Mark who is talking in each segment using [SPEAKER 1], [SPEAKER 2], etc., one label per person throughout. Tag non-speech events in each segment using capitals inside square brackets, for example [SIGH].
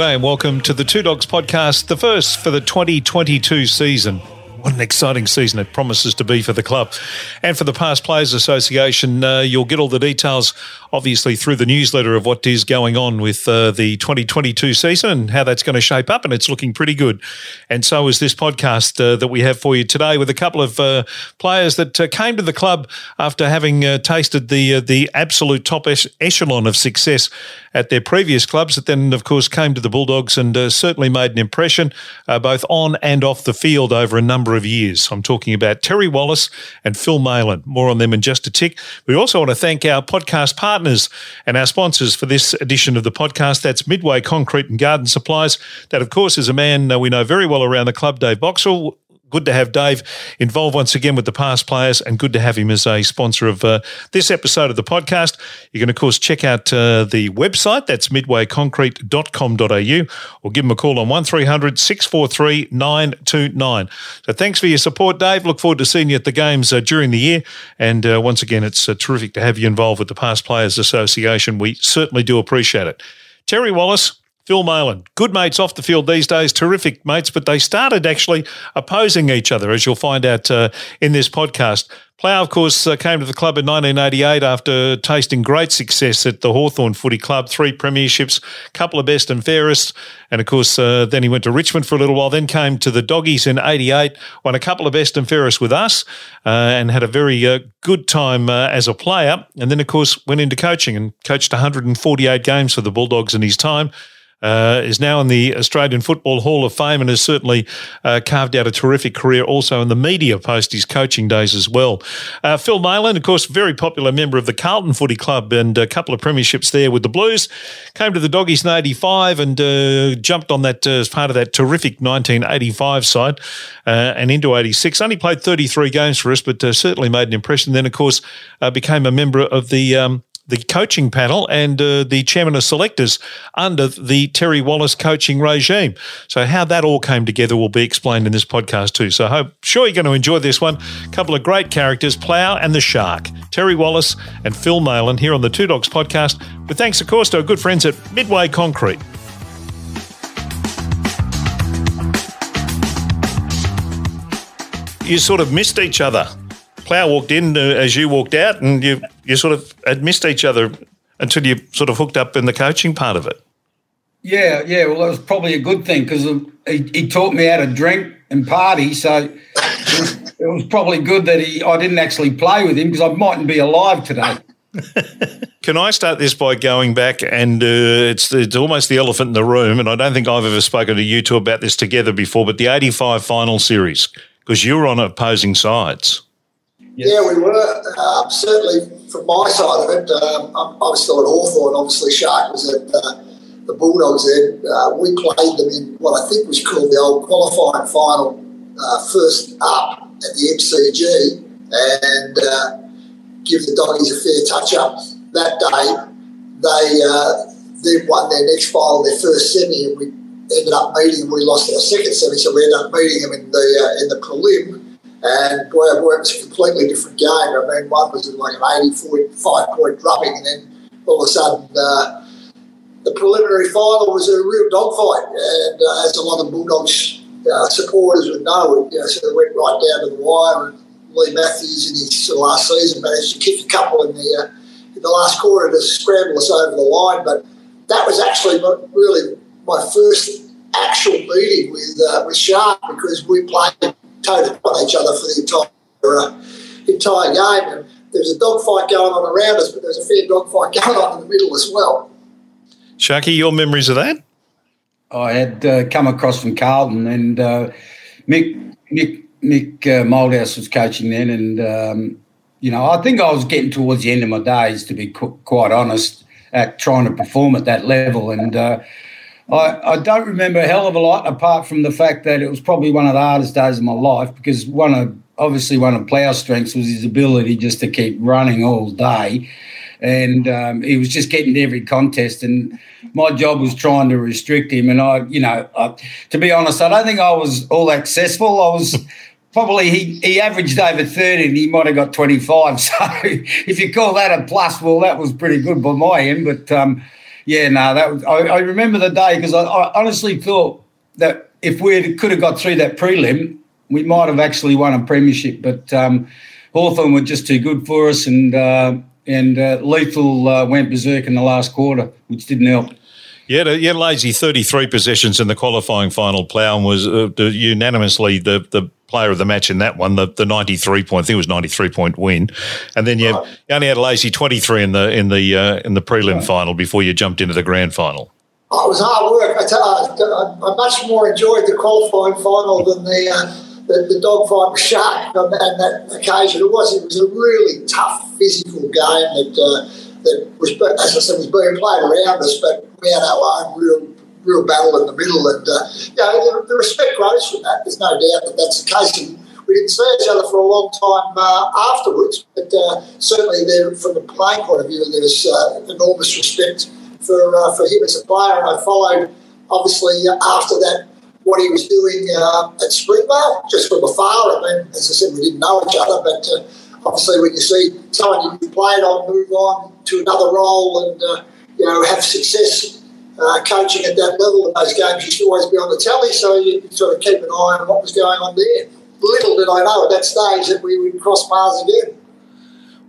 [SPEAKER 1] G'day and welcome to the Two Dogs podcast, the first for the 2022 season. What an exciting season it promises to be for the club. And for the Past Players Association, uh, you'll get all the details, obviously, through the newsletter of what is going on with uh, the 2022 season and how that's going to shape up. And it's looking pretty good. And so is this podcast uh, that we have for you today with a couple of uh, players that uh, came to the club after having uh, tasted the, the absolute top echelon of success at their previous clubs, that then, of course, came to the Bulldogs and certainly made an impression both on and off the field over a number number of years. I'm talking about Terry Wallace and Phil Maylea. More on them in just a tick. We also want to thank our podcast partners and our sponsors for this edition of the podcast. That's Midway Concrete and Garden Supplies. That, of course, is a man uh, we know very well around the club, Dave Boxall good to have Dave involved once again with the past players and good to have him as a sponsor of uh, this episode of the podcast. You can, of course, check out uh, the website. That's midwayconcrete.com.au or give him a call on 1300 643 929. So thanks for your support, Dave. Look forward to seeing you at the games uh, during the year. And uh, once again, it's uh, terrific to have you involved with the Past Players Association. We certainly do appreciate it. Terry Wallace, Phil Maylea, good mates off the field these days, terrific mates, but they started actually opposing each other, as you'll find out uh, in this podcast. Plough, of course, uh, came to the club in 1988 after tasting great success at the Hawthorn Footy Club, three premierships, couple of best and fairest. And of course, uh, then he went to Richmond for a little while, then came to the Doggies in 88, won a couple of best and fairest with us, uh, and had a very uh, good time uh, as a player. And then, of course, went into coaching and coached 148 games for the Bulldogs in his time uh, is now in the Australian Football Hall of Fame and has certainly uh, carved out a terrific career also in the media post his coaching days as well. Uh, Phil Maylea, of course, very popular member of the Carlton Footy Club and a couple of premierships there with the Blues. Came to the Doggies in 85 and uh, jumped on that uh, as part of that terrific 1985 side uh, and into 86. Only played 33 games for us, but certainly made an impression. Then, of course, became a member of the um, the coaching panel and uh, the chairman of selectors under the Terry Wallace coaching regime. So how that all came together will be explained in this podcast too. So I hope sure you're going to enjoy this one. A couple of great characters, Plough and the Shark, Terry Wallace and Phil Maylea here on the Two Dogs podcast. But thanks, of course, to our good friends at Midway Concrete. You sort of missed each other Plough walked in uh, as you walked out, and you you sort of had missed each other until you sort of hooked up in the coaching part of it.
[SPEAKER 2] Yeah, yeah. Well, that was probably a good thing because he, he taught me how to drink and party. So it was, it was probably good that he I didn't actually play with him because I mightn't be alive today. [LAUGHS] [LAUGHS]
[SPEAKER 1] Can I start this by going back and uh, it's it's almost the elephant in the room, and I don't think I've ever spoken to you two about this together before, but the '85 final series because you were on opposing sides.
[SPEAKER 3] Yes. Yeah, we were. Uh, certainly from my side of it, um, I was still at Hawthorn. Obviously, Shark was at uh, the Bulldogs then. Uh, we played them in what I think was called the old qualifying final, uh, first up at the MCG, and uh, give the Doggies a fair touch up. That day, they uh, then won their next final, their first semi, and we ended up meeting them. We lost our second semi, so we ended up meeting them in the in the prelim and boy, boy, it was a completely different game. I mean, one was like an 85 point drubbing, and then all of a sudden, uh, the preliminary final was a real dogfight. And uh, as a lot of Bulldogs uh, supporters would know, it you know, sort of went right down to the wire. And Leigh Matthews in his last season managed to kick a couple in the uh, in the last quarter to scramble us over the line. But that was actually really my first actual meeting with uh, with Shark because we played toe to on each other for the entire uh, entire game. And there was a dogfight going on around us, but there was a fair dogfight going on in the middle as well.
[SPEAKER 1] Sharky, your memories of that?
[SPEAKER 2] I had uh, come across from Carlton, and uh, Mick Mick Mick uh, Malthouse was coaching then, and um, you know I think I was getting towards the end of my days, to be quite honest, at trying to perform at that level, and uh, I, I don't remember a hell of a lot apart from the fact that it was probably one of the hardest days of my life because one of obviously one of Plough's strengths was his ability just to keep running all day. And um, he was just getting to every contest, and my job was trying to restrict him. And I, you know, I, to be honest, I don't think I was all accessible. I was [LAUGHS] probably he, he averaged over 30 and he might have got 25 [LAUGHS] so if you call that a plus well that was pretty good by my end but um, yeah, no, that was, I, I remember the day because I, I, honestly thought that if we could have got through that prelim, we might have actually won a premiership. But um, Hawthorn were just too good for us, and uh, and uh, Lethal uh, went berserk in the last quarter, which didn't help.
[SPEAKER 1] Yeah, yeah, lazy 33 possessions in the qualifying final. Plough and was uh, unanimously the, the player of the match in that one, the, the 93 point, I think it was 93 point win. And then you, right. you only had a lazy 23 in the in the uh, in the prelim right. final before you jumped into the grand final.
[SPEAKER 3] Oh, it was hard work. I, tell you, I, I much more enjoyed the qualifying final than the uh, the, the dogfight with Shark on that, on that occasion. It was it was a really tough physical game that uh, that was, as I said, was being played around us, but we had our own real real battle in the middle. And, uh, you know, the, the, respect grows from that. There's no doubt that that's the case. And we didn't see each other for a long time uh, afterwards, but uh, certainly there, from a playing point of view, there was uh, enormous respect for, uh, for him as a player. And I followed, obviously, after that, what he was doing uh, at Springvale, just from afar. I mean, as I said, we didn't know each other, but obviously when you see someone you've played on move on to another role and, you know, have success uh, coaching at that level in those games used to always be on the telly, so you sort of keep an eye on what was going on there. Little did I know at that stage that we would cross paths again.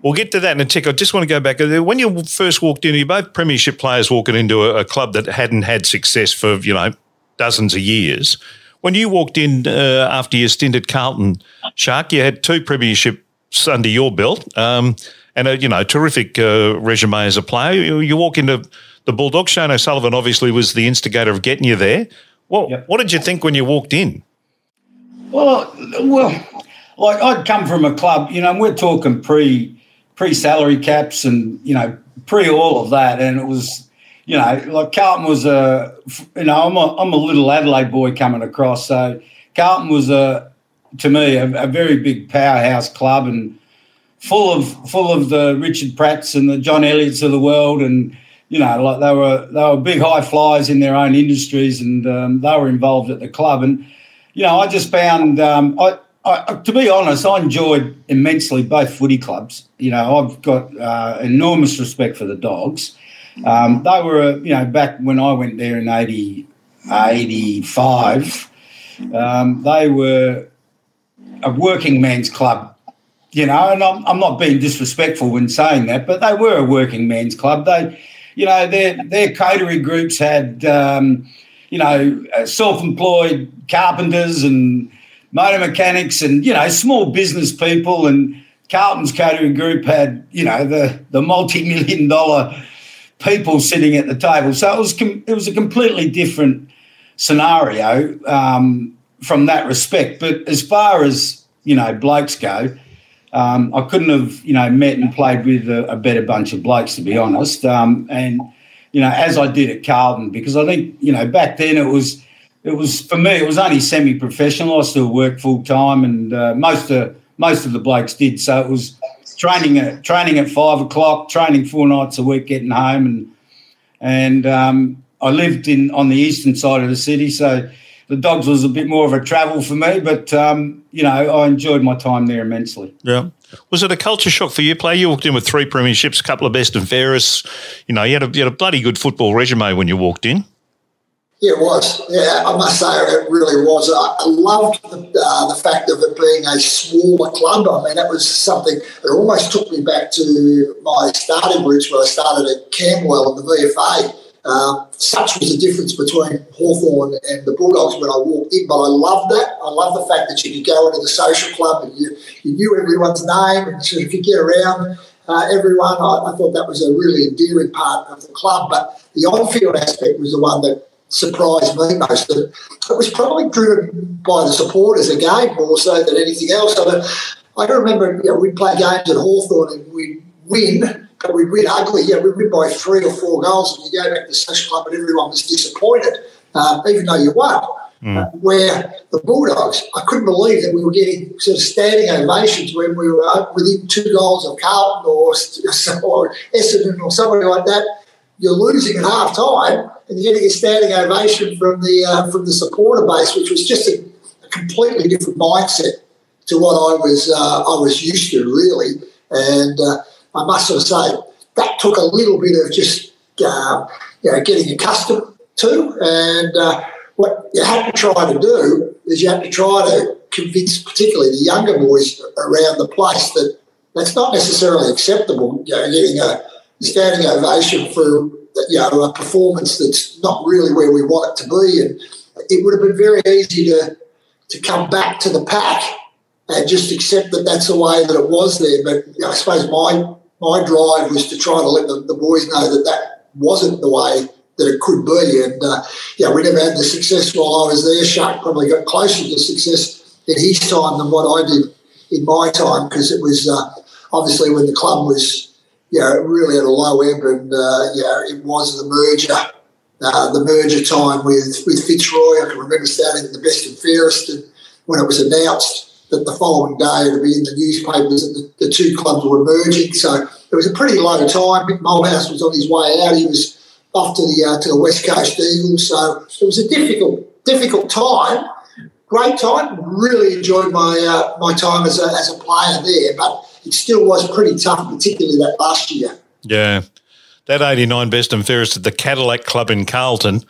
[SPEAKER 1] We'll get to that in a tick. I just want to go back. When you first walked in, you both premiership players walking into a, a, club that hadn't had success for, you know, dozens of years. When you walked in uh, after your stint at Carlton, Shark, you had two premierships under your belt um, and a, you know, terrific uh, resume as a player. You, you walk into the Bulldogs. Shane O'Sullivan obviously was the instigator of getting you there. What yep. What did you think when you walked in?
[SPEAKER 2] Well, well, like I'd come from a club, you know, we're talking pre pre salary caps and you know pre all of that, and it was, you know, like Carlton was a, you know, I'm a I'm a little Adelaide boy coming across, so Carlton was a to me a, a very big powerhouse club and full of full of the Richard Pratts and the John Elliots of the world and you know, like they were they were big high flyers in their own industries, and um, they were involved at the club. And you know, I just found, um, I, I, to be honest, I enjoyed immensely both footy clubs. You know, I've got uh, enormous respect for the Dogs. Um, they were, you know, back when I went there in 80, 85, um, they were a working man's club you know, and I'm, I'm not being disrespectful when saying that, but they were a working man's club. They you know, their their coterie groups had, um, you know, uh, self-employed carpenters and motor mechanics and you know small business people. And Carlton's coterie group had, you know, the the multi-million dollar people sitting at the table. So it was com- it was a completely different scenario um, from that respect. But as far as you know, blokes go um, I couldn't have, you know, met and played with a, a better bunch of blokes, to be honest. Um, and you know, as I did at Carlton, because I think, you know, back then it was, it was for me, it was only semi-professional. I still worked full time, and uh, most of most of the blokes did. So it was training at training at five o'clock, training four nights a week, getting home, and and um, I lived in on the eastern side of the city, so the dogs was a bit more of a travel for me, but um, you know I enjoyed my time there immensely.
[SPEAKER 1] Yeah. Was it a culture shock for you, play? You walked in with three premierships, a couple of best and fairest. You know, you had a, you had a bloody good football resume when you walked in.
[SPEAKER 3] Yeah, it was. Yeah, I must say it really was. I loved the, uh, the fact of it being a smaller club. I mean, that was something that almost took me back to my starting roots where I started at Camberwell in the VFA um, such was the difference between Hawthorn and the Bulldogs when I walked in, but I love that. I love the fact that you could go into the social club and you, you knew everyone's name and sort of could get around uh, everyone. I, I, thought that was a really endearing part of the club, but the on-field aspect was the one that surprised me most. It, it was probably driven by the supporters again more so than anything else. I, mean, I can remember you know, we'd play games at Hawthorn and we'd win but we win ugly. Yeah, we win by three or four goals, and you go back to the social club, and everyone was disappointed, um, even though you won. Mm. Uh, where the Bulldogs, I couldn't believe that we were getting sort of standing ovations when we were uh, within two goals of Carlton or, [LAUGHS] or Essendon or somebody like that. You're losing at half time, and you're getting a standing ovation from the uh, from the supporter base, which was just a, a, completely different mindset to what I was uh, I was used to, really. And uh, I must sort of say that took a little bit of just uh, you know, getting accustomed to. And uh, what you had to try to do is you have to try to convince, particularly the younger boys around the place, that that's not necessarily acceptable. You know, getting a standing ovation for you know a performance that's not really where we want it to be, and it would have been very easy to to come back to the pack and just accept that that's the way that it was there. But you know, I suppose my my drive was to try to let the, the boys know that that wasn't the way that it could be. And uh, yeah, we never had the success while I was there. Shark probably got closer to success in his time than what I did in my time because it was uh, obviously when the club was know, really at a low ebb, and uh, yeah, it was the merger, uh, the merger time with with Fitzroy. I can remember starting the best and fairest, and when it was announced that the following day it would be in the newspapers that the, the two clubs were merging. So it was a pretty low time. Mick Malthouse was on his way out. He was off to the uh, to the West Coast Eagles. So it was a difficult difficult time. Great time. Really enjoyed my uh, my time as a, as a player there, but it still was pretty tough, particularly that last year.
[SPEAKER 1] Yeah. That 89 best and fairest at the Cadillac Club in Carlton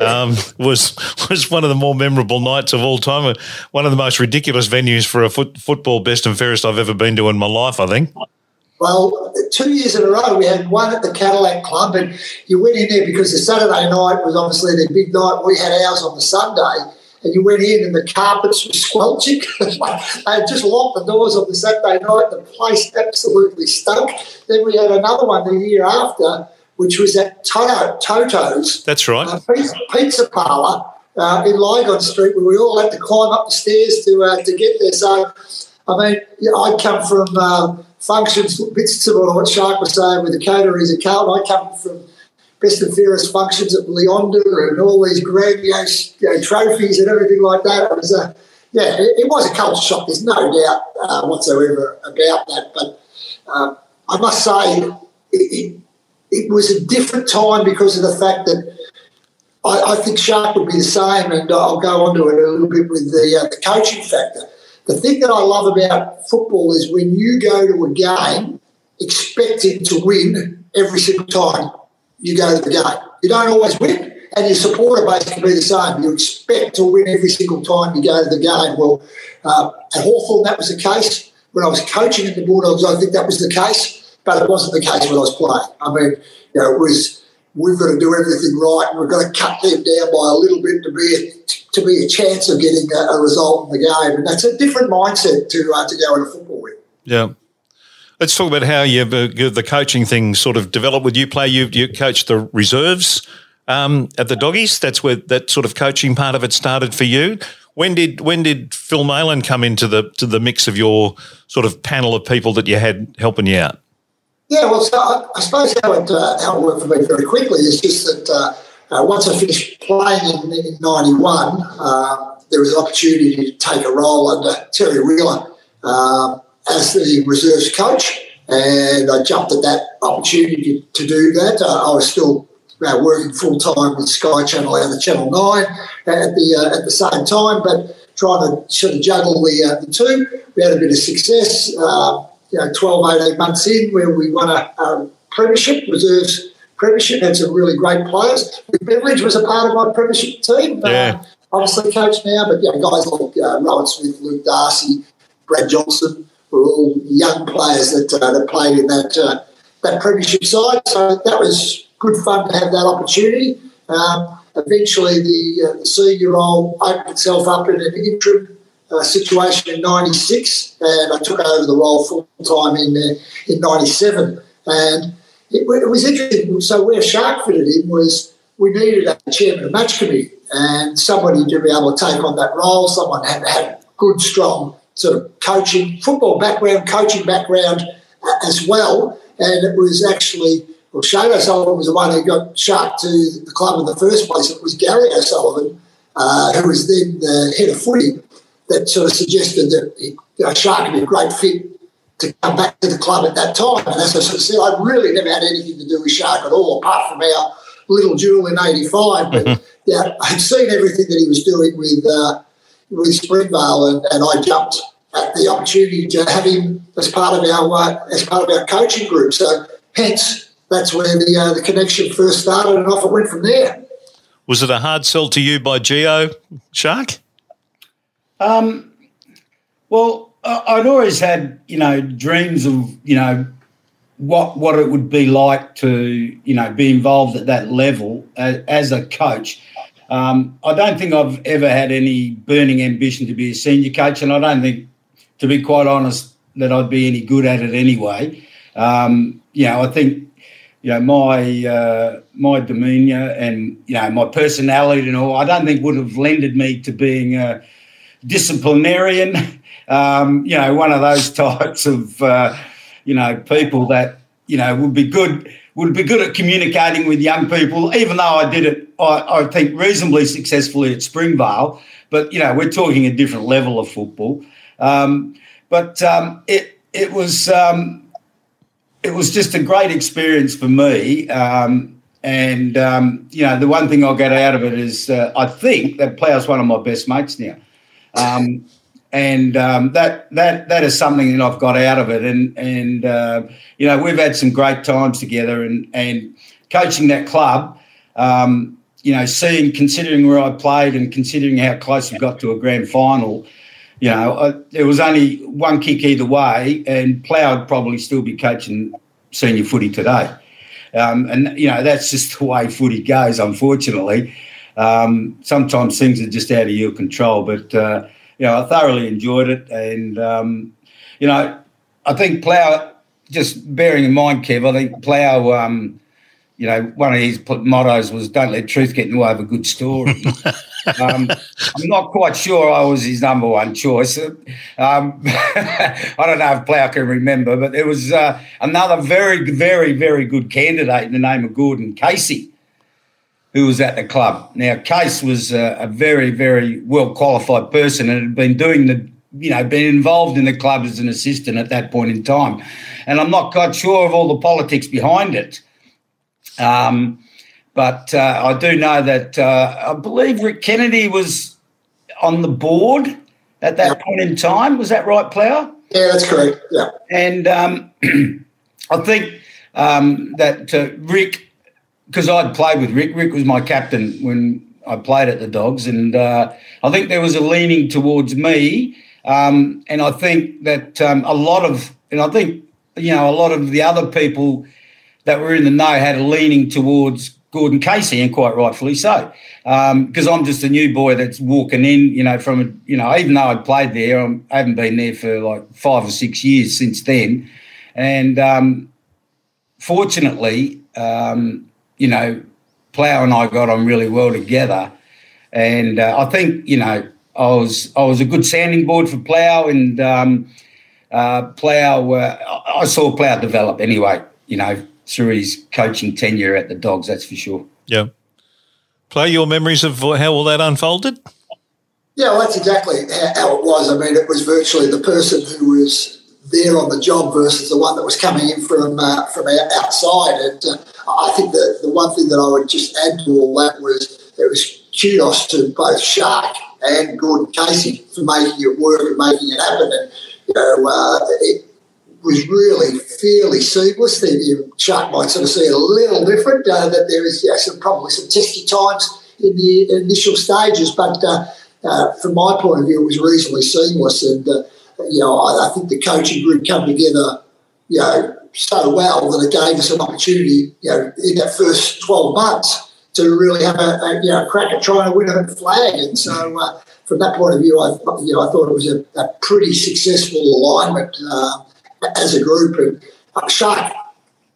[SPEAKER 1] um, [LAUGHS] was was one of the more memorable nights of all time. One of the most ridiculous venues for a foot, football best and fairest I've ever been to in my life, I think.
[SPEAKER 3] Well, two years in a row, we had one at the Cadillac Club, and you went in there because the Saturday night was obviously the big night. We had ours on the Sunday, and you went in and the carpets were squelching. [LAUGHS] I had just locked the doors on the Saturday night. The place absolutely stunk. Then we had another one the year after, which was at Toto, Toto's.
[SPEAKER 1] That's right.
[SPEAKER 3] Uh, pizza, pizza parlour uh, in Lygon Street, where we all had to climb up the stairs to uh, to get there. So, I mean, I'd come from uh, functions, bits similar to what Shark was saying with the coteries at Carlton. I come from best and fairest functions at Leonda and all these grandiose you know, trophies and everything like that. It was a, yeah, it, it was a culture shock. There's no doubt uh, whatsoever about that. But uh, I must say, it, it, it, was a different time because of the fact that I, I, think Shark would be the same, and I'll go on to it a little bit with the, uh, the coaching factor. The thing that I love about football is when you go to a game expecting to win every single time you go to the game. You don't always win, and your supporter base can be the same. You expect to win every single time you go to the game. Well, uh, at Hawthorn, that was the case. When I was coaching at the Bulldogs, I think that was the case, but it wasn't the case when I was playing. I mean, you know, it was we've got to do everything right. And we've got to cut them down by a little bit to be a, to be a chance of getting a, a result in the game, and that's a different mindset to uh, to go into football with.
[SPEAKER 1] Yeah. Let's talk about how you the coaching thing sort of developed with you. Play you you coached the reserves um, at the Doggies. That's where that sort of coaching part of it started for you. When did when did Phil Maylea come into the to the mix of your sort of panel of people that you had helping you out?
[SPEAKER 3] Yeah, well, so I, I suppose how it, uh, how it worked for me very quickly is just that uh, uh, once I finished playing in, in '91, uh, there was an opportunity to take a role under Terry Wheeler uh, as the reserves coach, and I jumped at that opportunity to, do that. Uh, I was still uh, working full time with Sky Channel and of Channel Nine at the uh, at the same time, but trying to sort of juggle the, uh, the two. We had a bit of success, uh, you know, 12, 18 months in, where we won a, a premiership, reserves premiership, had some really great players. Beveridge was a part of my premiership team.
[SPEAKER 1] Yeah.
[SPEAKER 3] obviously coach now, but yeah, guys like uh, Rowan Smith, Luke Darcy, Brad Johnson, were all young players that uh, that played in that uh, that premiership side. So that was good fun to have that opportunity. Um, eventually, the, uh, the, senior role opened itself up in an interim uh, situation in '96, and I took over the role full time in uh, in '97. And it, it, was interesting. So where Shark fitted in was we needed a chairman of match committee and somebody to be able to take on that role. Someone had to had good, strong sort of coaching, football background, coaching background uh, as well. And it was actually, well, Shane O'Sullivan was the one who got Shark to the club in the first place. It was Gary O'Sullivan, uh, who was then the head of footy, that sort of suggested that you know, Shark would be a great fit to come back to the club at that time. And as I sort of said, I really never had anything to do with Shark at all, apart from our little duel in '85. But mm-hmm. yeah, I'd seen everything that he was doing with uh, with Springvale, and, and I jumped at the opportunity to have him as part of our uh, as part of our coaching group. So hence that's where the uh, the connection first started, and off it went from there.
[SPEAKER 1] Was it a hard sell to you by Geo Shark?
[SPEAKER 2] Um, well, I'd always had you know dreams of you know what what it would be like to you know be involved at that level as, as a coach. Um, I don't think I've ever had any burning ambition to be a senior coach, and I don't think, to be quite honest, that I'd be any good at it anyway. Um, you know, I think you know my uh, my demeanour and you know my personality and all. I don't think would have lended me to being a disciplinarian. [LAUGHS] Um, you know, one of those [LAUGHS] types of uh, you know people that you know would be good would be good at communicating with young people. Even though I did it, I, I think reasonably successfully at Springvale. But you know, we're talking a different level of football. Um, but um, it it was um, it was just a great experience for me. Um, and um, you know, the one thing I'll get out of it is uh, I think that Plough's one of my best mates now. And um, that that that is something that I've got out of it. And and uh, you know, we've had some great times together, and and coaching that club. Um, you know, seeing, considering where I played, and considering how close we got to a grand final, you know, I, there was only one kick either way, and Plough would probably still be coaching senior footy today. Um, and you know, that's just the way footy goes. Unfortunately, um, sometimes things are just out of your control, but. Uh, you know, I thoroughly enjoyed it. And, um, you know, I think Plough, just bearing in mind, Kev, I think Plough, um, you know, one of his mottos was don't let truth get in the way of a good story. [LAUGHS] um, I'm not quite sure I was his number one choice. Um, [LAUGHS] I don't know if Plough can remember, but there was uh, another very, very, very good candidate in the name of Gordon Casey who was at the club. Now, Case was a, a very, very well qualified person and had been doing the, you know, been involved in the club as an assistant at that point in time. And I'm not quite sure of all the politics behind it. Um, but uh, I do know that uh, I believe Rick Kennedy was on the board at that point in time. Was that right, Plough?
[SPEAKER 3] Yeah, that's correct. Yeah.
[SPEAKER 2] And um, [CLEARS THROAT] I think um, that uh, Rick because I'd played with Rick. Rick was my captain when I played at the Dogs, and uh, I think there was a leaning towards me. Um, and I think that um, a lot of, and I think you know, a lot of the other people that were in the know had a leaning towards Gordon Casey, and quite rightfully so, because um, I'm just a new boy that's walking in. You know, from you know, even though I'd played there, I'm, I have not been there for like five or six years since then, and um, fortunately. Um, you know, Plough and I got on really well together, and uh, I think you know I was I was a good sounding board for Plough, and um, uh, Plough uh, I saw Plough develop anyway. You know, through his coaching tenure at the Dogs, that's for sure.
[SPEAKER 1] Yeah, Plough, your memories of how all that unfolded?
[SPEAKER 3] Yeah, well, that's exactly how it was. I mean, it was virtually the person who was there on the job versus the one that was coming in from uh, from outside. And uh, I think that the one thing that I would just add to all that was it was kudos to both Shark and Gordon Casey for making it work and making it happen. And you know, uh, it was really fairly seamless. The Shark might sort of see it a little different. Uh, that there is yeah, some probably some testy times in the initial stages, but uh, uh, from my point of view, it was reasonably seamless and you know, I, I, think the coaching group come together, you know, so well that it gave us an opportunity, you know, in that first 12 months to really have a, a you know, crack at trying to win a flag. And so uh, from that point of view, I, you know, I thought it was a, a pretty successful alignment uh, as a group. And uh, Shark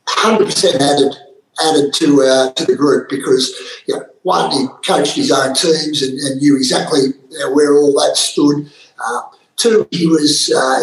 [SPEAKER 3] 100% added added to uh, to the group because you know, one, he coached his own teams and, and knew exactly you know, where all that stood. Uh, Two, he was uh,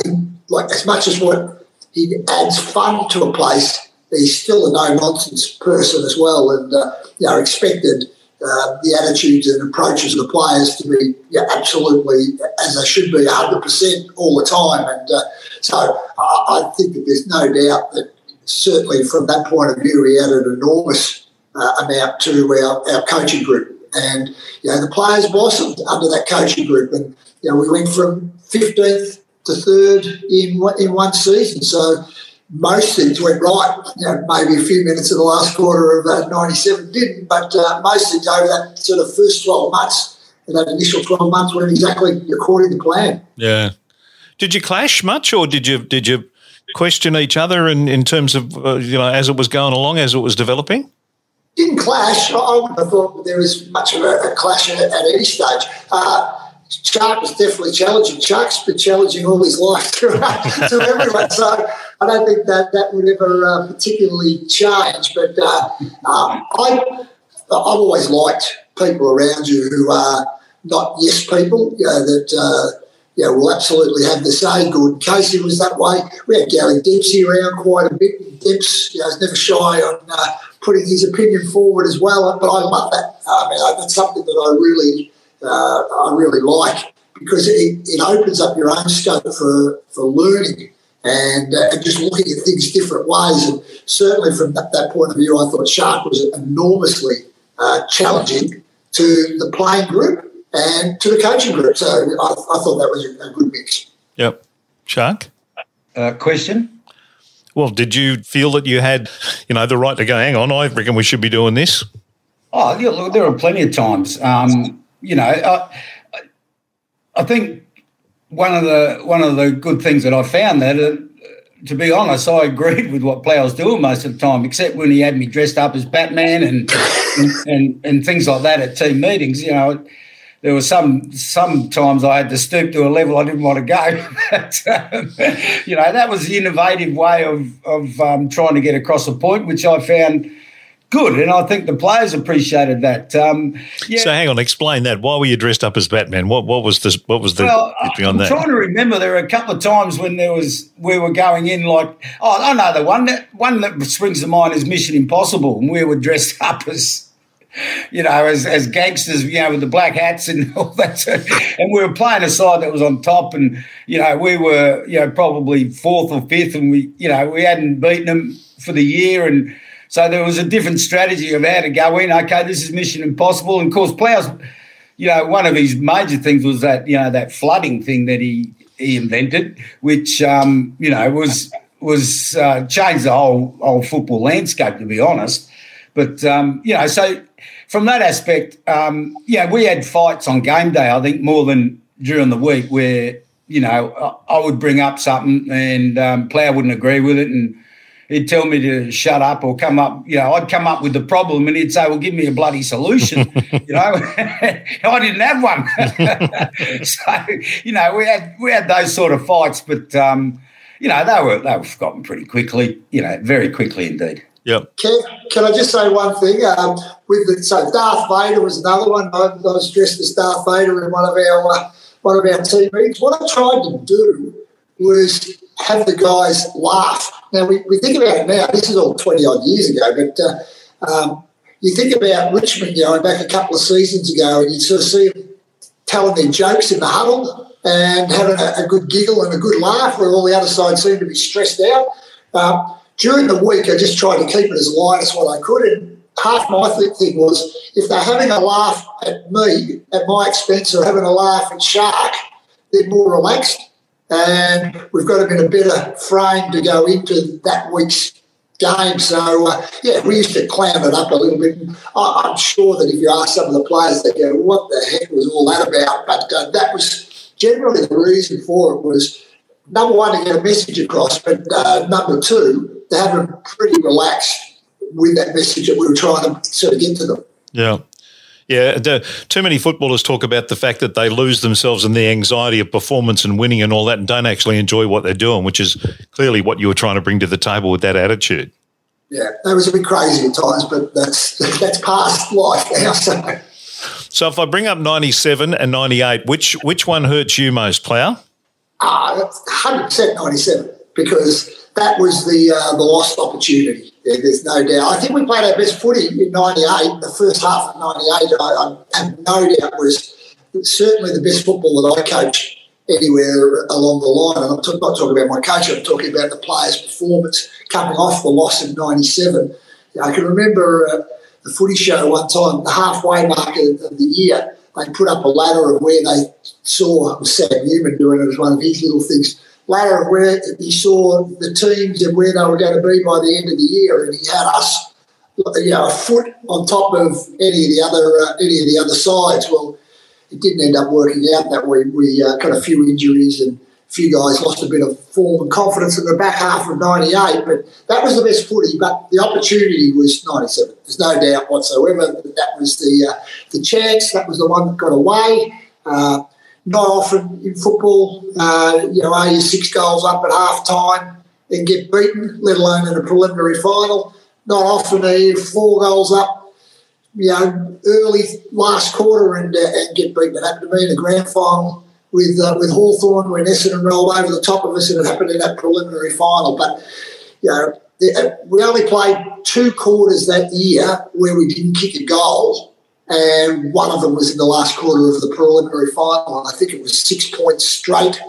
[SPEAKER 3] like as much as what he adds fun to a place, he's still a no nonsense person as well, and uh, you know expected uh, the attitudes and approaches of the players to be yeah, absolutely as they should be, hundred percent all the time. And uh, so I, I, think that there's no doubt that certainly from that point of view, he added an enormous uh, amount to our, our coaching group. And you know the players blossomed under that coaching group, and you know we went from 15th to third in in one season. So, most things went right. You know, maybe a few minutes of the last quarter of uh, 97 didn't, but uh, most things over that sort of first 12 months, that initial 12 months went exactly according to plan.
[SPEAKER 1] Yeah. Did you clash much, or did you did you question each other in, in terms of uh, you know as it was going along, as it was developing?
[SPEAKER 3] Didn't clash. I wouldn't have thought there was much of a, a clash at, at, any stage. Uh, Shark was definitely challenging. Shark's been challenging all his life [LAUGHS] to, to everyone, so I don't think that that would ever uh, particularly change. But uh, um, I, I've always liked people around you who are not yes people. You know, that uh, you know, will absolutely have the say. Good. Casey was that way. We had Gary Dempsey around quite a bit. Dempsey, you know, is never shy on uh, putting his opinion forward as well. But I love that. I mean, that's something that I really uh, I really like because it, it opens up your own scope for, for learning and, uh, and just looking at things different ways. And certainly from that, that point of view, I thought Shark was enormously uh, challenging to the playing group and to the coaching group. So I, I thought that was a, a good mix.
[SPEAKER 1] Yep. Shark?
[SPEAKER 2] Uh, question?
[SPEAKER 1] Well, did you feel that you had, you know, the right to go, hang on, I reckon we should be doing this?
[SPEAKER 2] Oh, yeah, look, there are plenty of times. Um, you know, I, I think one of the one of the good things that I found that, uh, to be honest, I agreed with what Plough was doing most of the time, except when he had me dressed up as Batman and and, and, and things like that at team meetings. You know, there were some sometimes I had to stoop to a level I didn't want to go. [LAUGHS] but, um, you know, that was the innovative way of of um, trying to get across a point, which I found good, and I think the players appreciated that. Um,
[SPEAKER 1] yeah. So hang on, explain that. Why were you dressed up as Batman? What what was this? What was the
[SPEAKER 2] well, I'm that? trying to remember. There were a couple of times when there was we were going in like oh I know the one that one that springs to mind is Mission Impossible, and we were dressed [LAUGHS] up as you know, as, as gangsters, you know, with the black hats and [LAUGHS] all that. And we were playing a side that was on top, and you know, we were, you know, probably fourth or fifth, and we, you know, we hadn't beaten them for the year, and so there was a different strategy of how to go in. Okay, this is Mission Impossible. And of course, Plough's, you know, one of his major things was that, you know, that flooding thing that he, he invented, which, um, you know, was was uh, changed the whole, whole football landscape, to be honest. But, um, you know, so from that aspect, um, yeah, we had fights on game day, I think, more than during the week where, you know, I, I would bring up something and um, Plough wouldn't agree with it. And, he'd tell me to shut up or come up. You know, I'd come up with the problem, and he'd say, "Well, give me a bloody solution." [LAUGHS] you know, [LAUGHS] I didn't have one. [LAUGHS] so you know, we had we had those sort of fights, but um, you know, they were they were forgotten pretty quickly. You know, very quickly indeed.
[SPEAKER 1] Yep.
[SPEAKER 3] Can, can I just say one thing? Um, with the, so Darth Vader was another one. I, I was dressed as Darth Vader in one of our uh, one of our team meetings. What I tried to do was have the guys laugh. Now, we, we think about it now, this is all 20 odd years ago, but uh, um, you think about Richmond going back a couple of seasons ago and you sort of see them telling their jokes in the huddle and having a, a good giggle and a good laugh where all the other side seemed to be stressed out. Um, during the week, I just tried to keep it as light as what I could. And half my thing was if they're having a laugh at me at my expense or having a laugh at Shark, they're more relaxed and we've got them in a better frame to go into that week's game. So, uh, yeah, we used to clam it up a little bit. I, am sure that if you ask some of the players, they go, what the heck was all that about? But uh, that was generally the reason for it was, number one, to get a message across, but uh, number two, to have them pretty relaxed with that message that we were trying to sort of get to them.
[SPEAKER 1] Yeah. Yeah, too many footballers talk about the fact that they lose themselves in the anxiety of performance and winning and all that, and don't actually enjoy what they're doing, which is clearly what you were trying to bring to the table with that attitude.
[SPEAKER 3] Yeah, that was a bit crazy at times, but that's [LAUGHS] that's past life now. So.
[SPEAKER 1] so if I bring up ninety seven and ninety eight, which which one hurts you most, Plough?
[SPEAKER 3] Ah, percent ninety seven because that was the uh, the lost opportunity. Yeah, there's no doubt. I think we played our best footy in '98. The first half of '98, I, I have no doubt was certainly the best football that I coached anywhere along the line. And I'm not talking about my coach. I'm talking about the players' performance coming off the loss of '97. I can remember uh, the footy show one time, the halfway mark of, of the year. They put up a ladder of where they saw Sam Newman doing it as one of his little things ladder of where he saw the teams and where they were going to be by the end of the year, and he had us, you know, a foot on top of any of the other uh, any of the other sides. Well, it didn't end up working out that way. We uh, got a few injuries and a few guys lost a bit of form and confidence in the back half of '98. But that was the best footy. But the opportunity was '97. There's no doubt whatsoever that that was the uh, the chance. That was the one that got away. Uh, not often in football, uh, you know, are you six goals up at half time and get beaten, let alone in a preliminary final. Not often are you four goals up, you know, early last quarter and, uh, and get beaten. It happened to me in the grand final with uh, with Hawthorn when Essendon rolled over the top of us and it happened in that preliminary final. But, you know, uh, we only played two quarters that year where we didn't kick a goal and one of them was in the last quarter of the preliminary final. I think it was six points straight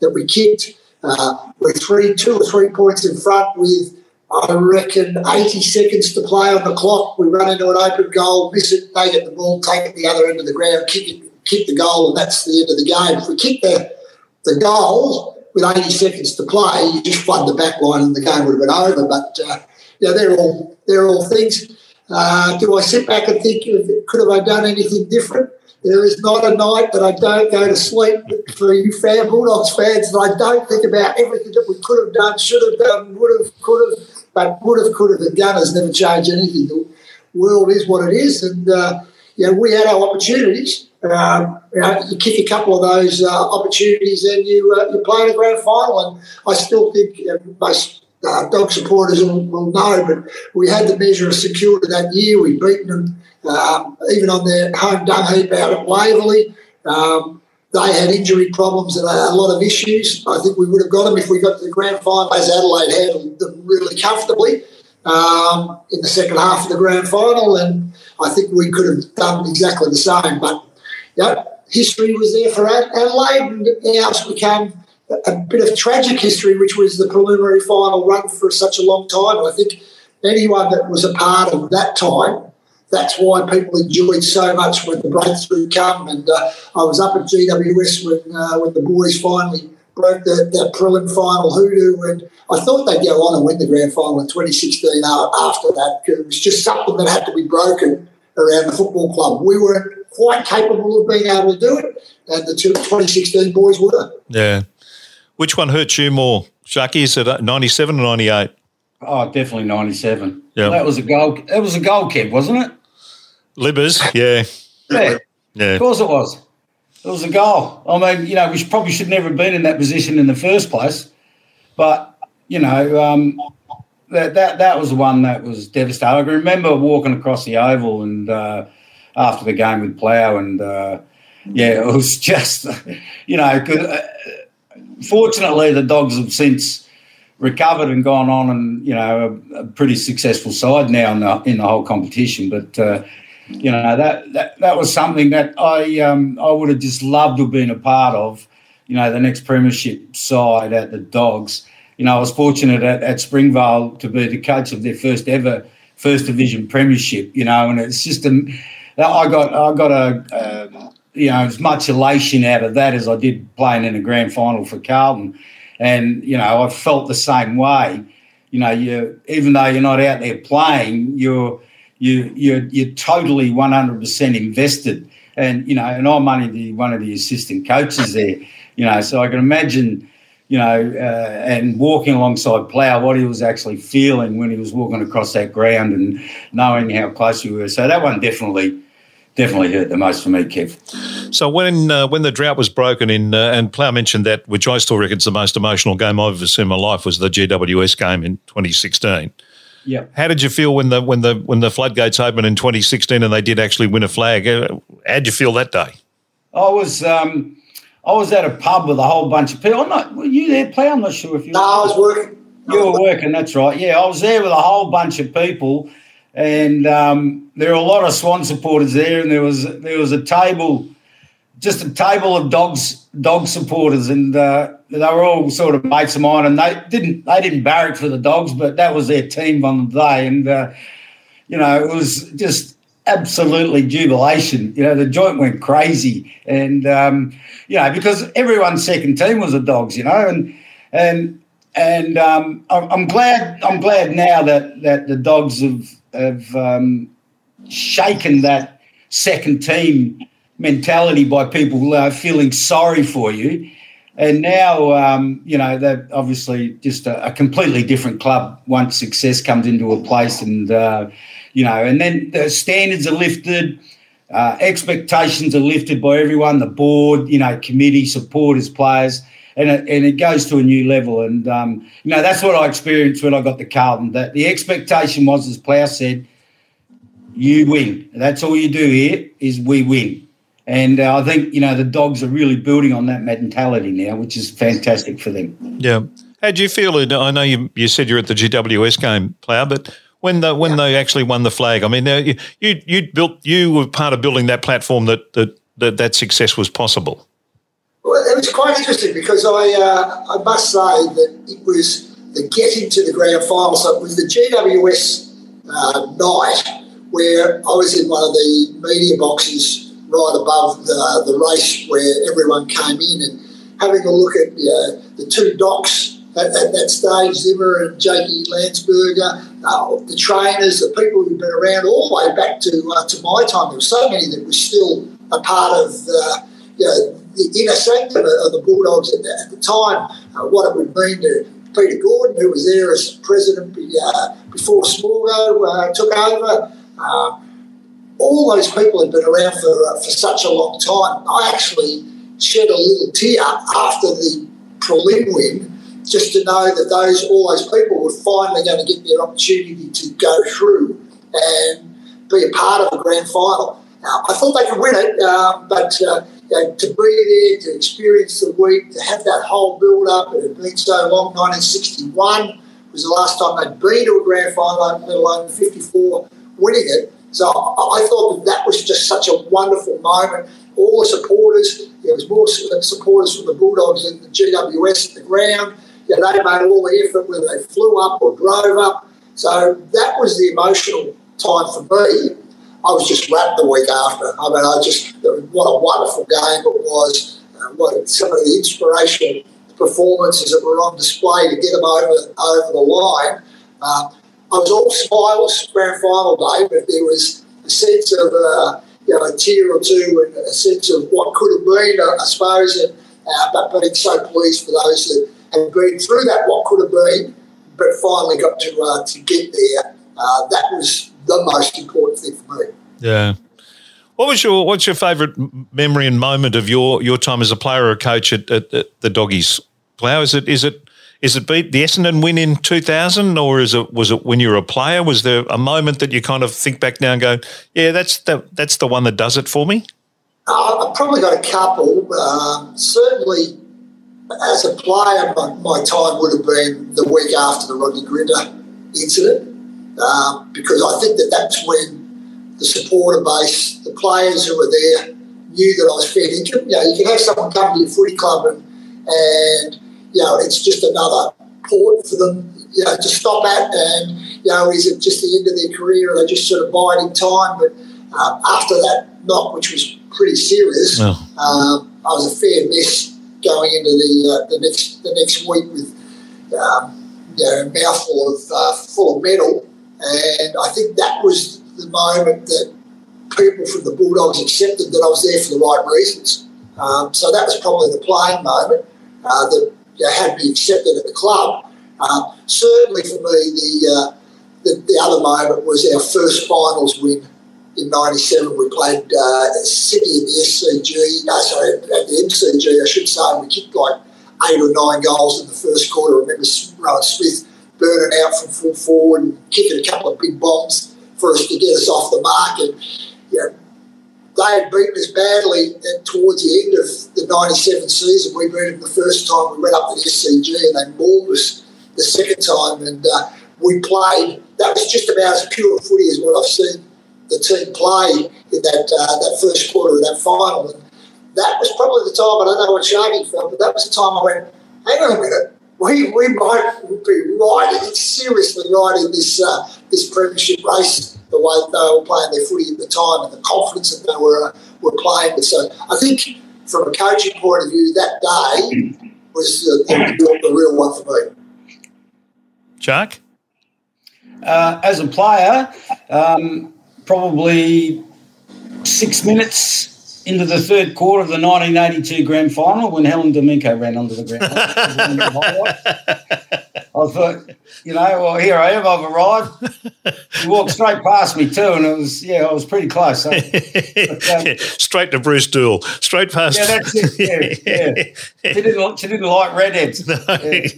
[SPEAKER 3] that we kicked. Uh, we're three, two or three points in front with, I reckon, 80 seconds to play on the clock. We run into an open goal, miss it, they get the ball, take it the other end of the ground, kick it, kick the goal, and that's the end of the game. If we kick the, the goal with 80 seconds to play, you just flood the back line and the game would have been over. But uh, yeah, they're all they're all things uh, do I sit back and think, could have I done anything different? There is not a night that I don't go to sleep for you fan Bulldogs fans that I don't think about everything that we could have done, should have done, would have, could have, but would have, could have, and done has never changed anything. The world is what it is, and uh, you know, we had our opportunities. Um, you, know, you kick a couple of those uh, opportunities, and you uh, you play in a grand final. And I still think uh, most uh, dog supporters will, know, but we had the measure of St Kilda that year. We beaten them um, even on their home dung heap out at Waverley. Um, they had injury problems and a, a, lot of issues. I think we would have got them if we got to the grand final, as Adelaide handled them really comfortably um, in the second half of the grand final, and I think we could have done exactly the same. But yeah, history was there for Adelaide, and ours became a bit of tragic history, which was the preliminary final run for such a long time. I think anyone that was a part of that time, that's why people enjoyed so much when the breakthrough came. And uh, I was up at GWS when uh, when the boys finally broke the, that prelim final hoodoo, and I thought they'd go on and win the grand final in 2016 after that. It was just something that had to be broken around the football club. We weren't quite capable of being able to do it, and the 2016 boys were.
[SPEAKER 1] Yeah. Which one hurts you more, Sharky? Is it 97 or 98?
[SPEAKER 2] Oh, definitely 97. Yeah. That was a goal. That was a goal, Kev, wasn't it?
[SPEAKER 1] Libbers, yeah.
[SPEAKER 2] Yeah. Yeah. Of course it was. It was a goal. I mean, you know, we probably should never have been in that position in the first place. But, you know, um, that, that that was the one that was devastating. I can remember walking across the oval and uh, after the game with Plough, and uh, yeah, it was [LAUGHS] just, you know, uh, fortunately, the dogs have since recovered and gone on, and you know, a, a pretty successful side now in the in the whole competition. But uh, you know, that, that that was something that I um, I would have just loved to have been a part of. You know, the next premiership side at the Dogs. You know, I was fortunate at, at Springvale to be the coach of their first ever first division premiership. You know, and it's just a I got I got a, a you know, as much elation out of that as I did playing in a grand final for Carlton. And, you know, I felt the same way. You know, you even though you're not out there playing, you're you you're you're totally 100% invested. And you know, and I'm only the, one of the assistant coaches there. You know, so I can imagine, you know, uh, and walking alongside Plough, what he was actually feeling when he was walking across that ground and knowing how close we were. So that one definitely definitely hurt the most for me, Kev.
[SPEAKER 1] So when uh, when the drought was broken in, uh, and Plough mentioned that, which I still reckon is the most emotional game I've ever seen in my life, was the GWS game in 2016.
[SPEAKER 2] Yeah.
[SPEAKER 1] How did you feel when the when the when the floodgates opened in 2016 and they did actually win a flag? Uh, how did you feel that day?
[SPEAKER 2] I was um, I was at a pub with a whole bunch of people. I'm not. Were you there, Plough? I'm not sure if you.
[SPEAKER 3] No, I was working.
[SPEAKER 2] You were working. That's right. Yeah, I was there with a whole bunch of people and um, there were a lot of Swan supporters there, and there was there was a table, just a table of dogs dog supporters, and uh, they were all sort of mates of mine, and they didn't they didn't barrack for the dogs, but that was their team on the day, and uh, you know it was just absolutely jubilation. You know the joint went crazy, and um, you know because everyone's second team was the dogs, you know, and and and um, I'm glad I'm glad now that that the dogs have have um, shaken that second team mentality by people uh, feeling sorry for you. And now, um, you know, they're obviously just a, a, completely different club once success comes into a place. And, uh, you know, and then the standards are lifted, uh, expectations are lifted by everyone, the board, you know, committee, supporters, players, and it, and it goes to a new level. And, um, you know, that's what I experienced when I got to Carlton, that the expectation was, as Plough said, you win. That's all you do here is we win. And uh, I think, you know, the dogs are really building on that mentality now, which is fantastic for them.
[SPEAKER 1] Yeah. How do you feel? I know you, you said you're at the GWS game, Plough, but when the, when yeah. they actually won the flag, I mean, you, you, you built you were part of building that platform that that, that, that success was possible.
[SPEAKER 3] Well, it was quite interesting because I uh, I must say that it was the getting to the grand final. So it was the GWS uh, night where I was in one of the media boxes right above the, the race where everyone came in and having a look at you know, the two docs at, at, that stage, Zimmer and Jakey Landsberger, uh, the trainers, the people who've been around all the way back to uh, to my time. There were so many that were still a part of uh, you know, the inner sanctum of the Bulldogs at the, at the time, uh, what it would mean to Peter Gordon, who was there as president uh, before Smorgo uh, took over all those people had been around for, uh, for such a long time. I actually shed a little tear after the prelim win just to know that those all those people were finally going to get their opportunity to go through and be a part of the grand final. Now, I thought they could win it, uh, but uh, know, to be there, to experience the week, to have that whole build-up, it had been so long, 1961 was the last time they'd been to a grand final, let alone 54 winning it. So I thought that that was just such a wonderful moment. All the supporters, there was more supporters from the Bulldogs than the GWS at the ground. Yeah, they made all the effort whether they flew up or drove up. So that was the emotional time for me. I was just rapt the week after. I mean, I just, what a wonderful game it was. Uh, what some of the inspirational performances that were on display to get them over, over the line. Uh, I was all smiles grand final day, but there was a sense of uh, you know a tear or two and a sense of what could have been, I, suppose. And, uh, but being so pleased for those that had been through that, what could have been, but finally got to uh, to get there. Uh, that was the most important thing for me.
[SPEAKER 1] Yeah. What was your what's your favourite memory and moment of your your time as a player or a coach at, at, at the Doggies? Plough? Is it is it is it beat the Essendon win in 2000, or is it was it when you were a player? Was there a moment that you kind of think back now and go, yeah, that's the that's the one that does it for me?
[SPEAKER 3] Uh, I've probably got a couple. Um, certainly, as a player, my, my, time would have been the week after the Rodney Grinter incident, um, because I think that that's when the supporter base, the players who were there, knew that I was fair into. You know, you can have someone come to your footy club and, and you know, it's just another port for them, you know, to stop at. And, you know, is it just the end of their career or they just sort of biding time? But uh, after that knock, which was pretty serious, oh. um, I was a fair mess going into the uh, the next the next week with um, you know, a mouthful of uh, full of metal. And I think that was the moment that people from the Bulldogs accepted that I was there for the right reasons. Um, so that was probably the playing moment uh, that had me accepted at the club. Uh, certainly for me, the, uh, the, the other moment was our first finals win in '97. We played uh, City at the SCG, no, sorry, at the MCG, I should say. We kicked like eight or nine goals in the first quarter. I remember Rohan Smith burning out from full forward and kicking a couple of big bombs for us to get us off the mark. And know, they had beaten us badly towards the end of the 97 season. We beat them the first time we went up to the SCG and they mauled us the second time. And uh, we played, that was just about as pure footy as what I've seen the team play in that uh, that first quarter of that final. And that was probably the time, I don't know what Sharky felt, but that was the time I went, hang on a minute, we, we might be right, seriously right in this, uh, this premiership race the way they were playing their footy at the time and the confidence that they were were playing with. So I think from a coaching point of view, that day was the, the, the real one for me.
[SPEAKER 1] Jack?
[SPEAKER 2] Uh, as a player, um, probably six minutes into the third quarter of the 1982 grand final when Helen D'Amico ran onto the ground. [LAUGHS] I thought, you know, well, here I am, I've arrived. [LAUGHS] He walked straight past me too, and it was, yeah, I was pretty close. So,
[SPEAKER 1] but, um, straight to Bruce Doull, straight past.
[SPEAKER 2] Yeah, that's it. Yeah, yeah. She didn't, she didn't like redheads. [LAUGHS] No. Yeah.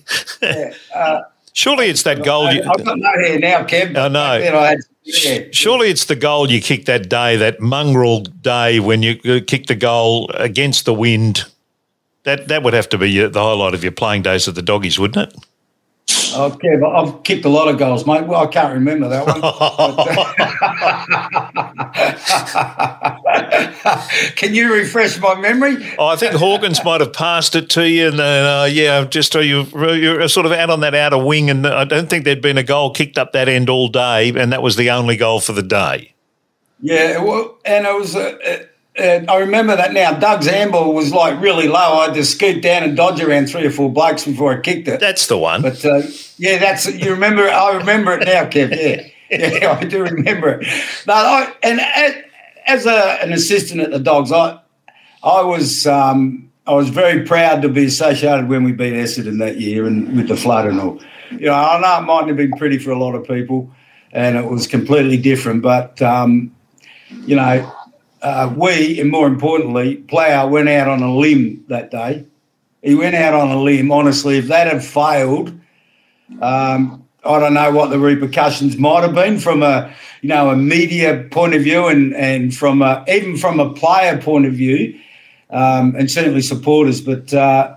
[SPEAKER 2] yeah. Uh,
[SPEAKER 1] Surely it's that goal.
[SPEAKER 2] You, I, have got no hair now, Kev.
[SPEAKER 1] I know.
[SPEAKER 2] I had, yeah.
[SPEAKER 1] Surely it's the goal you kicked that day, that mongrel day when you kicked the goal against the wind. That that would have to be the highlight of your playing days at the Doggies, wouldn't it?
[SPEAKER 2] Okay, but I've kicked a lot of goals, mate. Well, I can't remember that one. [LAUGHS] Can you refresh my memory?
[SPEAKER 1] Oh, I think Hawkins might have passed it to you, and then uh, yeah, just uh, you you're sort of out on that outer wing, and I don't think there'd been a goal kicked up that end all day, and that was the only goal for the day.
[SPEAKER 2] Yeah, well, and it was. Uh, uh, I remember that now. Doug's handball was like really low. I had to scoot down and dodge around three or four blokes before I kicked it.
[SPEAKER 1] That's the one.
[SPEAKER 2] But uh, yeah, that's you remember. I remember it now, Kev. Yeah, [LAUGHS] yeah, I do remember it. But I and as, a, an assistant at the Dogs, I I was um, I was very proud to be associated when we beat Essendon that year and with the flood and all. You know, I know it mightn't have been pretty for a lot of people, and it was completely different. But um, you know uh, we, and more importantly, Plough went out on a limb that day. He went out on a limb. Honestly, if that had failed, um, I don't know what the repercussions might have been from a, you know, a media point of view, and and from a, even from a player point of view, um, and certainly supporters. But uh,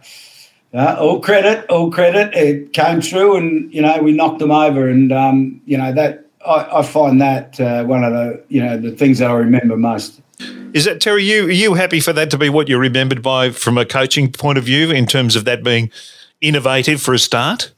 [SPEAKER 2] uh, all credit, all credit. It came through, and you know we knocked them over, and um, you know that I, I find that uh, one of the you know the things that I remember most.
[SPEAKER 1] Is that Terry? You are you happy for that to be what you're remembered by from a coaching point of view in terms of that being innovative for a start?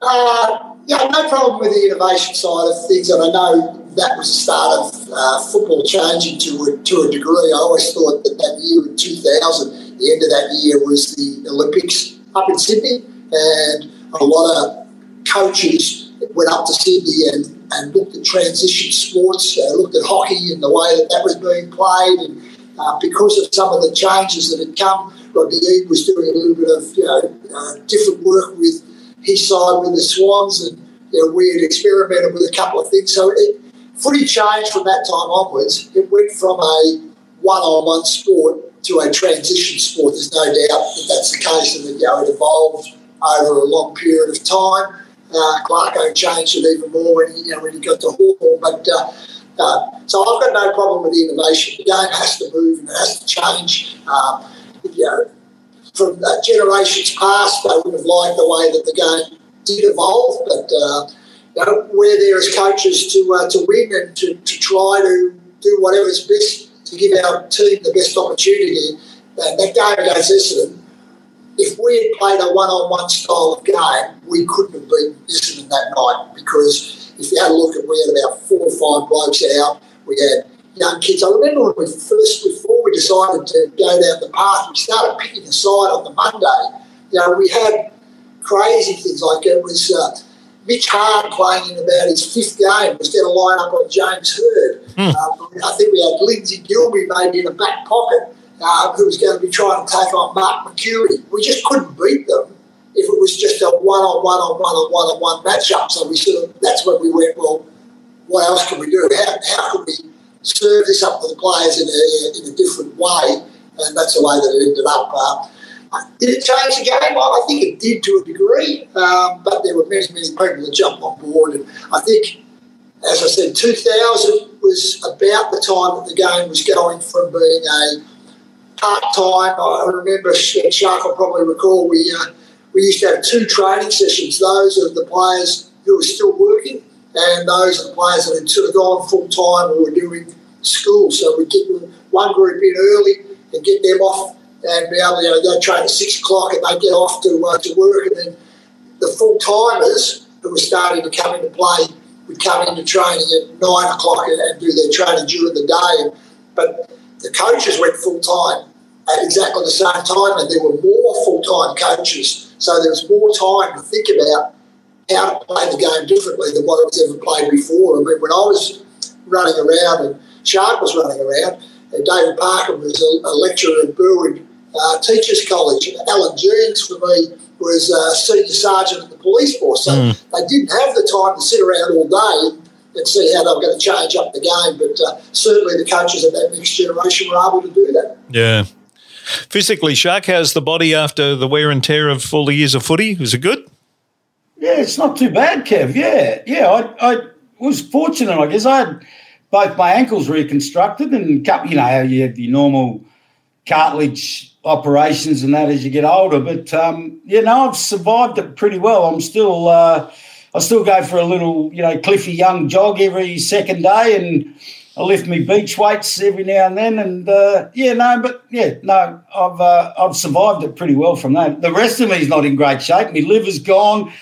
[SPEAKER 3] Uh, yeah, no problem with the innovation side of things, and I know that was the start of uh, football changing to a, to a degree. I always thought that that year in 2000, the end of that year was the Olympics up in Sydney, and a lot of coaches went up to Sydney and and looked at transition sports, uh, looked at hockey and the way that that was being played. And uh, because of some of the changes that had come, Rodney Eade was doing a little bit of you know, uh, different work with his side with the Swans, and you know, we had experimented with a couple of things. So it, footy changed from that time onwards. It went from a one-on-one sport to a transition sport. There's no doubt that that's the case, and that you know, it evolved over a long period of time. Uh, Clarko changed it even more when he, you know, when he got to Hawthorn. But uh, uh, so I've got no problem with innovation. The game has to move and it has to change. Um, you know, from uh, generations past, they would have liked the way that the game did evolve, but you know, we're there as coaches to uh, to win and to, to try to do whatever's best to give our team the best opportunity. And that game against Essendon if we had played a one-on-one style of game, we couldn't have beaten Essendon that night because if you had a look at, we had about four or five blokes out. We had young kids. I remember when we first, before we decided to go down the path, we started picking a side on the Monday. You know, we had crazy things like it was uh, Mitch Hart playing in about his fifth game was going to line up on James Hird. Mm. Uh, I think we had Lindsay Gilbee maybe in the back pocket uh, who was going to be trying to take on Mark Mercuri. We just couldn't beat them if it was just a one-on-one on one-on-one on one matchup. So we sort of that's when we went, well, what else can we do? How, how can we serve this up to the players in a, in a different way? And that's the way that it ended up. Uh, did it change the game? Well, I think it did to a degree, um, but there were many, many people that jumped on board. And I think, as I said, 2000 was about the time that the game was going from being a part time. I remember Shark will probably recall we uh, we used to have two training sessions. Those of the players who were still working, and those of the players that had sort of gone full time or were doing school. So we get one group in early and get them off and be able to you know, go train at six o'clock and they get off to uh, to work, and then the full timers who were starting to come into play would come into training at nine o'clock and, and do their training during the day. But the coaches went full time at exactly the same time, and there were more full time coaches. So there was more time to think about how to play the game differently than what it was ever played before. I mean, when I was running around and Shark was running around, and David Parker was a, a lecturer at Burwood uh, Teachers College, and Alan Jeans for me was a senior sergeant at the police force. So mm. they didn't have the time to sit around all day and see how they were going to change up the game. But uh, certainly the coaches of that next generation were able to do that.
[SPEAKER 1] Yeah. Physically, Shark, how's the body after the wear and tear of all the years of footy? Was it good?
[SPEAKER 2] Yeah, it's not too bad, Kev. Yeah, yeah. I, I was fortunate, I guess. I had both my ankles reconstructed and, you know, you have the normal cartilage operations and that as you get older. But, um, you know, I've survived it pretty well. I'm still... Uh, I still go for a little, you know, Cliffy Young jog every second day, and I lift my beach weights every now and then. And uh, yeah, no, but yeah, no, I've uh, I've survived it pretty well from that. The rest of me is not in great shape. My liver's gone,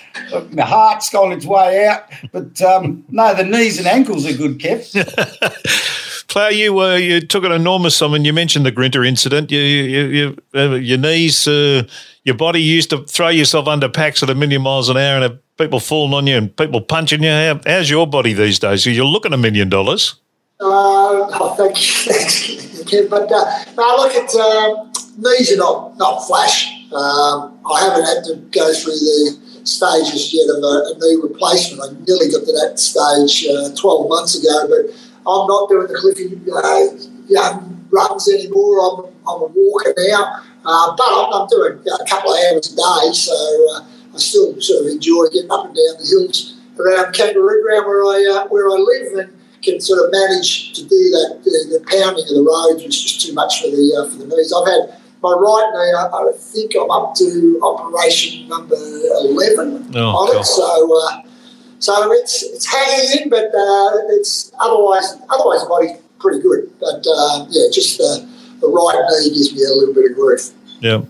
[SPEAKER 2] my heart's gone its way out. But um, no, the knees and ankles are good, Kev.
[SPEAKER 1] Player, [LAUGHS] you uh, you took an enormous. I and you mentioned the Grinter incident. You, you, you uh, your knees, uh, your body used to throw yourself under packs at a million miles an hour, and people falling on you and people punching you. How, how's your body these days? You're looking a million dollars.
[SPEAKER 3] Uh, oh, thank you, [LAUGHS] thanks. But uh, no, look, at um, knees are not not flash. Um, I haven't had to go through the stages yet of a, a knee replacement. I nearly got to that stage uh, 12 months ago, but I'm not doing the Cliffy uh, runs anymore. I'm, I'm a walker now, uh, but I'm, I'm, doing a couple of hours a day, so uh, I still sort of enjoy getting up and down the hills around Kangaroo Ground where I where I live and can sort of manage to do that. The, the pounding of the roads was just too much for the uh, for the knees. I've had my right knee. I, I, think I'm up to operation number eleven oh, on it. So. Uh, so it's it's hanging in, but uh, it's otherwise otherwise the body's pretty good. But uh, yeah, just the, the right knee gives me a little bit of grief.
[SPEAKER 1] Yeah.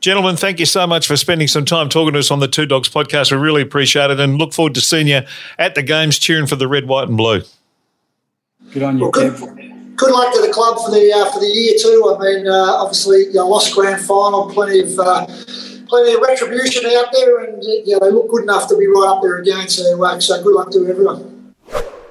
[SPEAKER 1] Gentlemen, thank you so much for spending some time talking to us on the Two Dogs podcast. We really appreciate it and look forward to seeing you at the games cheering for the red, white, and blue.
[SPEAKER 2] Good on you, well,
[SPEAKER 3] good, good, luck to the club for the uh, for the year too. I mean, uh, obviously, you know, lost grand final, plenty of uh, plenty of retribution out there, and you know, they look good enough to be right up there again. So, uh, so good luck to everyone.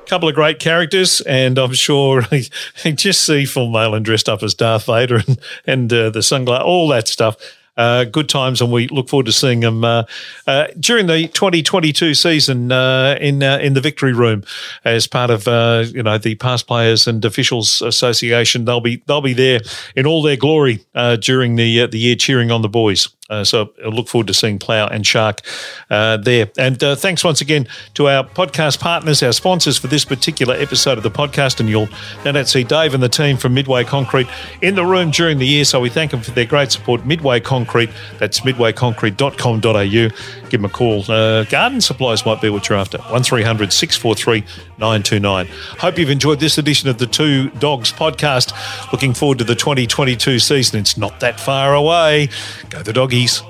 [SPEAKER 1] Couple of great characters, and I'm sure [LAUGHS] just see Phil Malan dressed up as Darth Vader and and uh, the sunglasses, all that stuff. Uh, good times, and we look forward to seeing them uh, uh, during the 2022 season uh, in uh, in the Victory Room as part of uh, you know the Past Players and Officials Association. They'll be they'll be there in all their glory during the the year, cheering on the boys. Uh, so I look forward to seeing Plough and Shark uh, there. And uh, thanks once again to our podcast partners, our sponsors for this particular episode of the podcast. And you'll no doubt see Dave and the team from Midway Concrete in the room during the year. So we thank them for their great support. Midway Concrete, that's midwayconcrete.com.au. Give them a call. Uh, garden supplies might be what you're after. 1300 643 929. Hope you've enjoyed this edition of the Two Dogs podcast. Looking forward to the 2022 season. It's not that far away. Go the doggies. But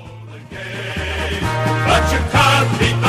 [SPEAKER 1] you can't